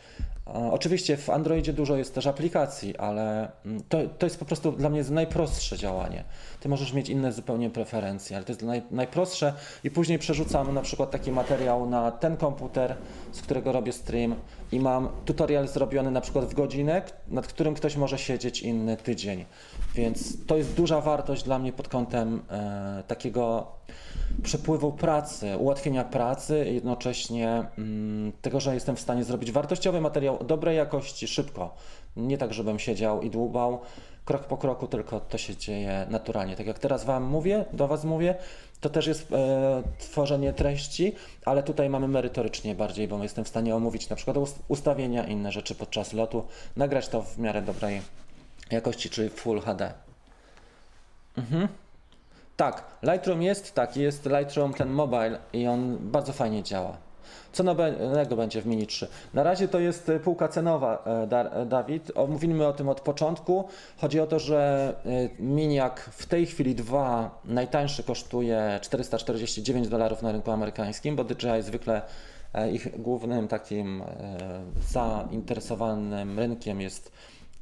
A: E, oczywiście w Androidzie dużo jest też aplikacji, ale mm, to, to jest po prostu dla mnie najprostsze działanie. Ty możesz mieć inne zupełnie preferencje, ale to jest naj, najprostsze i później przerzucam na przykład taki materiał na ten komputer, z którego robię stream i mam tutorial zrobiony na przykład w godzinę, nad którym ktoś może siedzieć inny tydzień. Więc to jest duża wartość dla mnie pod kątem e, takiego przepływu pracy, ułatwienia pracy jednocześnie mm, tego, że jestem w stanie zrobić wartościowy materiał dobrej jakości szybko. Nie tak, żebym siedział i dłubał krok po kroku, tylko to się dzieje naturalnie. Tak jak teraz Wam mówię, do Was mówię, to też jest e, tworzenie treści, ale tutaj mamy merytorycznie bardziej, bo jestem w stanie omówić na przykład ustawienia, inne rzeczy podczas lotu, nagrać to w miarę dobrej jakości, czyli Full HD. Mhm. Tak, Lightroom jest, tak, jest Lightroom ten mobile i on bardzo fajnie działa. Co nowego będzie w Mini 3? Na razie to jest e, półka cenowa, e, e, Dawid. Mówimy o tym od początku. Chodzi o to, że Miniak w tej chwili 2 najtańszy kosztuje 449 dolarów na rynku amerykańskim, bo DJI zwykle Ich głównym takim zainteresowanym rynkiem jest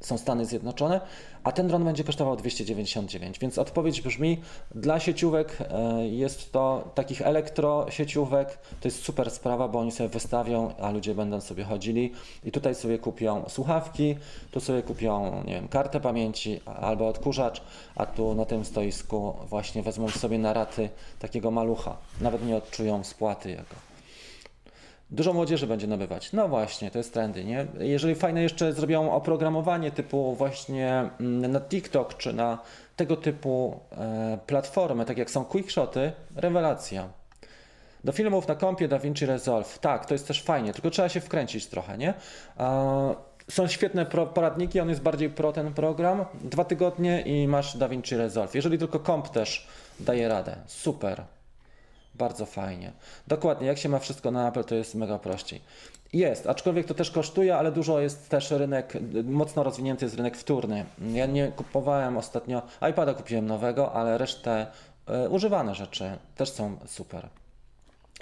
A: są Stany Zjednoczone, a ten dron będzie kosztował 299. Więc odpowiedź brzmi, dla sieciówek e, jest to takich elektrosieciówek, to jest super sprawa, bo oni sobie wystawią, a ludzie będą sobie chodzili i tutaj sobie kupią słuchawki, tu sobie kupią, nie wiem, kartę pamięci albo odkurzacz, a tu na tym stoisku właśnie wezmą sobie na raty takiego malucha. Nawet nie odczują spłaty jego. Dużo młodzieży będzie nabywać. No właśnie, to jest trendy, nie? Jeżeli fajne jeszcze zrobią oprogramowanie typu właśnie mm, na TikTok czy na tego typu e, platformy, tak jak są quickshoty, rewelacja. Do filmów na kompie DaVinci Resolve, tak, to jest też fajnie, tylko trzeba się wkręcić trochę, nie? Są świetne poradniki, on jest bardziej pro ten program. Dwa tygodnie i masz DaVinci Resolve. Jeżeli tylko komp też daje radę, super. Bardzo fajnie. Dokładnie, jak się ma wszystko na Apple, to jest mega prościej. Jest, aczkolwiek to też kosztuje, ale dużo jest też rynek, mocno rozwinięty jest rynek wtórny. Ja nie kupowałem ostatnio, iPada kupiłem nowego, ale resztę y, używane rzeczy też są super.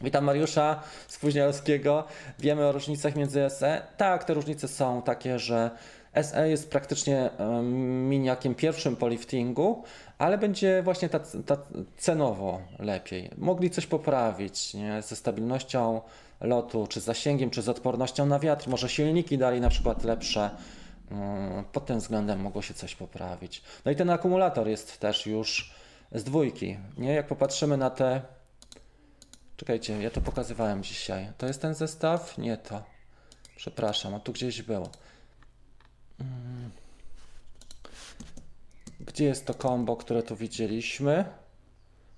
A: Witam Mariusza Spóźnialskiego. Wiemy o różnicach między SE. Tak, te różnice są takie, że SE jest praktycznie miniakiem pierwszym po liftingu, ale będzie właśnie ta, ta cenowo lepiej. Mogli coś poprawić nie? ze stabilnością lotu, czy zasięgiem, czy z odpornością na wiatr. Może silniki dali na przykład lepsze. Pod tym względem mogło się coś poprawić. No i ten akumulator jest też już z dwójki. Nie? Jak popatrzymy na te. Czekajcie, ja to pokazywałem dzisiaj. To jest ten zestaw? Nie to. Przepraszam, a tu gdzieś było. Gdzie jest to combo, które tu widzieliśmy?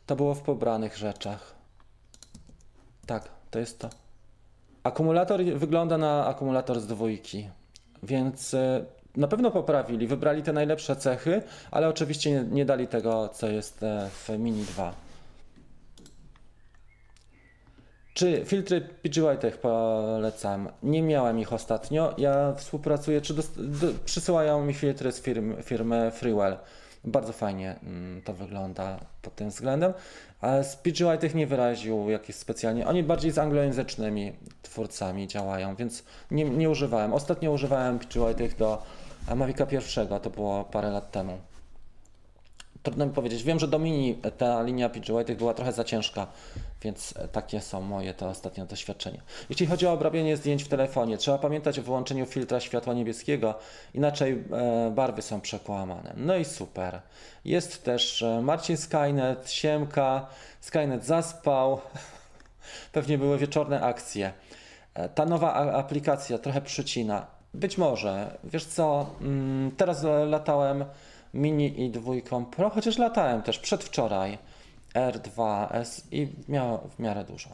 A: To było w pobranych rzeczach. Tak, to jest to. Akumulator wygląda na akumulator z dwójki, więc e, na pewno poprawili, wybrali te najlepsze cechy, ale oczywiście nie, nie dali tego, co jest e, w Mini 2. Czy filtry PGY polecam? Nie miałem ich ostatnio. Ja współpracuję, czy przysyłają mi filtry z firm, firmy Freewell. Bardzo fajnie mm, to wygląda pod tym względem. A z PGY nie wyraził jakiś specjalnie. Oni bardziej z anglojęzycznymi twórcami działają, więc nie, nie używałem. Ostatnio używałem PGY do Mavica pierwszego, to było parę lat temu. Trudno mi powiedzieć. Wiem, że do mini ta linia PGY była trochę za ciężka, więc takie są moje te ostatnie doświadczenia. Jeśli chodzi o obrabianie zdjęć w telefonie, trzeba pamiętać o wyłączeniu filtra światła niebieskiego, inaczej e, barwy są przekłamane. No i super. Jest też e, Marcin Skynet, Siemka, Skynet zaspał. Pewnie były wieczorne akcje. E, ta nowa aplikacja trochę przycina. Być może. Wiesz co, mm, teraz latałem Mini i dwójką Pro, chociaż latałem też przedwczoraj R2S i miał w miarę dużo.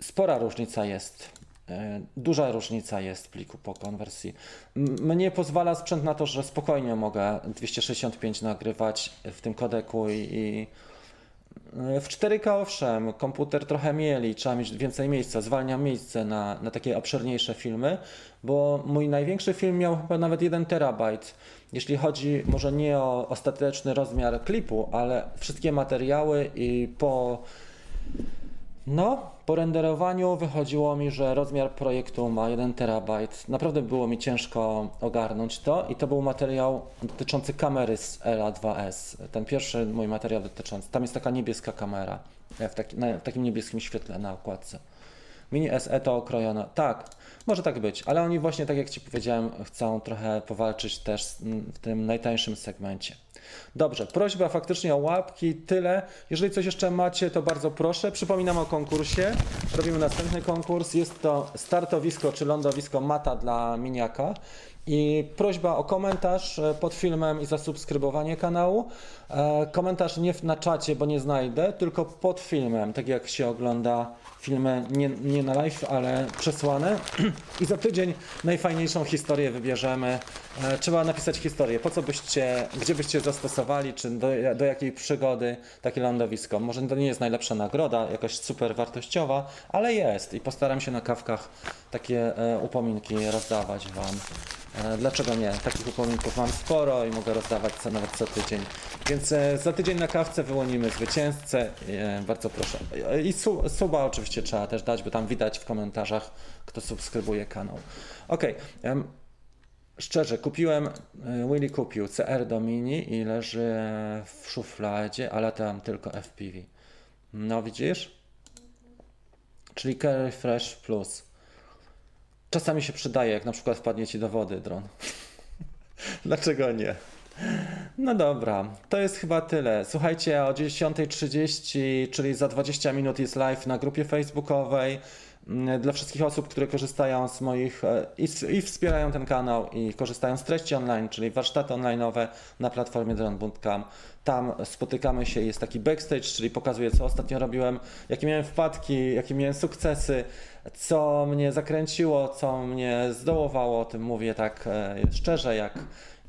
A: Spora różnica jest. E, duża różnica jest pliku po konwersji. Mnie pozwala sprzęt na to, że spokojnie mogę 265 nagrywać w tym kodeku i, i w 4K owszem, komputer trochę mieli, trzeba mieć więcej miejsca, zwalniam miejsce na, na takie obszerniejsze filmy, bo mój największy film miał chyba nawet 1 terabajt. Jeśli chodzi może nie o ostateczny rozmiar klipu, ale wszystkie materiały i po no, po renderowaniu wychodziło mi, że rozmiar projektu ma 1 terabajt. Naprawdę było mi ciężko ogarnąć to i to był materiał dotyczący kamery z LA2S. Ten pierwszy mój materiał dotyczący. Tam jest taka niebieska kamera w, taki, na, w takim niebieskim świetle na okładce. Mini SE to okrojona. Tak, może tak być, ale oni właśnie, tak jak Ci powiedziałem, chcą trochę powalczyć też w tym najtańszym segmencie. Dobrze, prośba faktycznie o łapki, tyle. Jeżeli coś jeszcze macie, to bardzo proszę. Przypominam o konkursie. Robimy następny konkurs. Jest to startowisko czy lądowisko mata dla miniaka. I prośba o komentarz e, pod filmem i zasubskrybowanie kanału. E, komentarz nie na czacie, bo nie znajdę, tylko pod filmem, tak jak się ogląda filmy nie, nie na live, ale przesłane. I za tydzień najfajniejszą historię wybierzemy. E, trzeba napisać historię, po co byście, gdzie byście zastosowali, czy do, do jakiej przygody takie lądowisko. Może to nie jest najlepsza nagroda, jakaś super wartościowa, ale jest i postaram się na kawkach takie upominki rozdawać Wam. E, Dlaczego nie? Takich upominków mam sporo i mogę rozdawać co nawet co tydzień. Więc e, za tydzień na kawce wyłonimy zwycięzcę. E, Bardzo proszę. I su- suba oczywiście trzeba też dać, bo tam widać w komentarzach, kto subskrybuje kanał. Em, Szczerze, kupiłem, Willy kupił CR do Mini i leży w szufladzie, ale tam tylko FPV. No widzisz? Czyli Carry Fresh Plus. Czasami się przydaje, jak na przykład wpadnie ci do wody dron. Dlaczego nie? No dobra, to jest chyba tyle. Słuchajcie, o 10.30, czyli za 20 minut jest live na grupie facebookowej. Mm, Dla wszystkich osób, które korzystają z moich e, i, i wspierają ten kanał i korzystają z treści online, czyli warsztaty online'owe na platformie Drone.com. Tam spotykamy się, jest taki backstage, czyli pokazuję, co ostatnio robiłem, jakie miałem wpadki, jakie miałem sukcesy, co mnie zakręciło, co mnie zdołowało, o tym mówię tak e, szczerze, jak,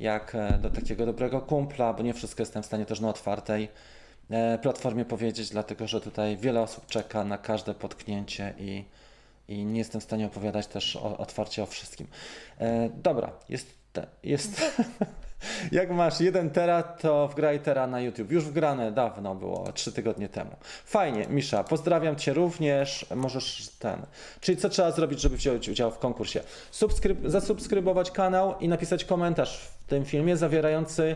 A: jak e, do takiego dobrego kumpla, bo nie wszystko jestem w stanie też na otwartej e, platformie powiedzieć, dlatego że tutaj wiele osób czeka na każde potknięcie i, i nie jestem w stanie opowiadać też o, otwarcie o wszystkim. E, dobra, jest, jest jak masz jeden tera, to wgraj tera na YouTube. Już wgrane dawno było, trzy tygodnie temu. Fajnie, Misza, pozdrawiam Cię również, możesz ten. Czyli co trzeba zrobić, żeby wziąć udział w konkursie? Subskryb zasubskrybować kanał i napisać komentarz w tym filmie zawierający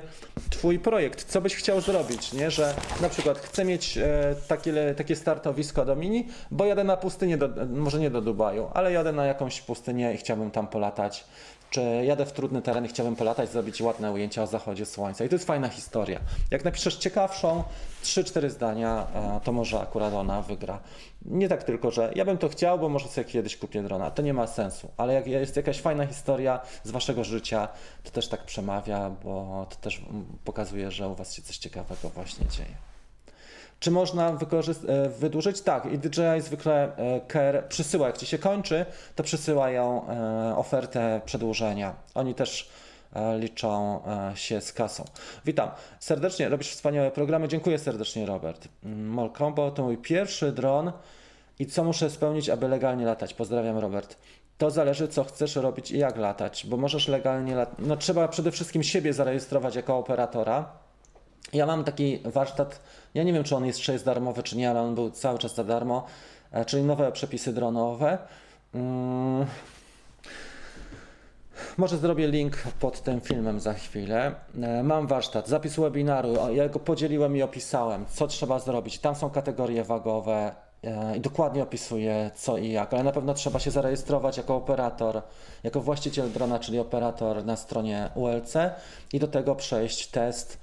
A: Twój projekt, co byś chciał zrobić, nie? Że na przykład chcę mieć e, takie, takie startowisko do mini, bo jadę na pustynię, do, może nie do Dubaju, ale jadę na jakąś pustynię i chciałbym tam polatać. Czy jadę w trudny teren i chciałbym polatać, zrobić ładne ujęcia o zachodzie słońca. I to jest fajna historia. Jak napiszesz ciekawszą, 3-4 zdania, to może akurat ona wygra. Nie tak tylko, że ja bym to chciał, bo może sobie kiedyś kupię drona. To nie ma sensu. Ale jak jest jakaś fajna historia z waszego życia, to też tak przemawia, bo to też pokazuje, że u was się coś ciekawego właśnie dzieje. Czy można e, wydłużyć? Tak, i DJI zwykle Care przysyła, jak ci się kończy, to przysyłają e, ofertę przedłużenia. Oni też e, liczą się z kasą. Witam serdecznie, robisz wspaniałe programy. Dziękuję serdecznie, Robert. Mm, Mol Combo to mój pierwszy dron i co muszę spełnić, aby legalnie latać? Pozdrawiam, Robert. To zależy, co chcesz robić i jak latać, bo możesz legalnie latać. No, trzeba przede wszystkim siebie zarejestrować jako operatora. Ja mam taki warsztat, ja nie wiem czy on jeszcze jest darmowy czy nie, ale on był cały czas za darmo, e, czyli nowe przepisy dronowe. Mm. Może zrobię link pod tym filmem za chwilę. E, Mam warsztat, zapis webinaru, ja go podzieliłem i opisałem, co trzeba zrobić. Tam są kategorie wagowe e, i dokładnie opisuję co i jak, ale na pewno trzeba się zarejestrować jako operator, jako właściciel drona, czyli operator na stronie ULC i do tego przejść test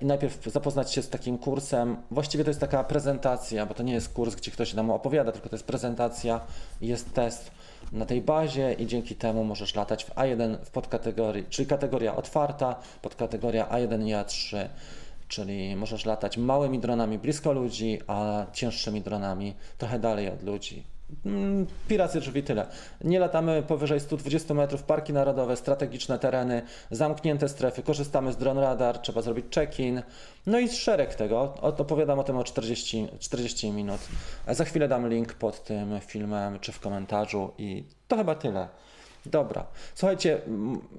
A: i najpierw zapoznać się z takim kursem. Właściwie to jest taka prezentacja, bo to nie jest kurs, gdzie ktoś nam opowiada, tylko to jest prezentacja jest test na tej bazie i dzięki temu możesz latać w A1 w podkategorii, czyli kategoria otwarta, podkategoria A1 i A3, czyli możesz latać małymi dronami blisko ludzi, a cięższymi dronami trochę dalej od ludzi. Mm, Piracy drzwi tyle. Nie latamy powyżej 120 metrów, parki narodowe, strategiczne tereny, zamknięte strefy, korzystamy z drone radar, trzeba zrobić check-in. No i szereg tego. Opowiadam o tym o 40, 40 minut. Za chwilę dam link pod tym filmem czy w komentarzu i to chyba tyle. Dobra. Słuchajcie,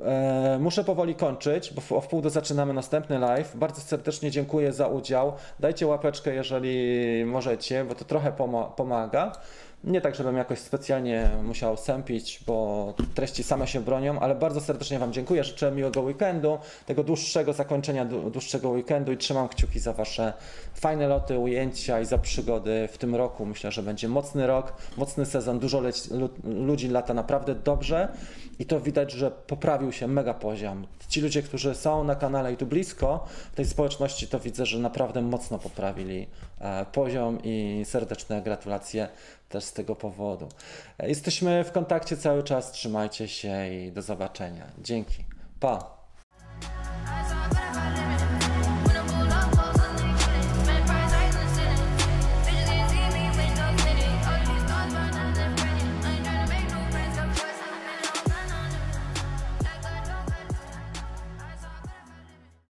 A: e, muszę powoli kończyć, bo w, o wpół do zaczynamy następny live. Bardzo serdecznie dziękuję za udział. Dajcie łapeczkę, jeżeli możecie, bo to trochę pomo- pomaga. Nie tak, żebym jakoś specjalnie musiał sępić, bo treści same się bronią, ale bardzo serdecznie Wam dziękuję. Życzę miłego weekendu, tego dłuższego zakończenia dłu- dłuższego weekendu i trzymam kciuki za Wasze fajne loty, ujęcia i za przygody w tym roku. Myślę, że będzie mocny rok, mocny sezon, dużo ludzi lata naprawdę dobrze i to widać, że poprawił się mega poziom. Ci ludzie, którzy są na kanale i tu blisko tej społeczności, to widzę, że naprawdę mocno poprawili e, poziom i serdeczne gratulacje też z tego powodu. E, jesteśmy w kontakcie cały czas, trzymajcie się i do zobaczenia. Dzięki. Pa!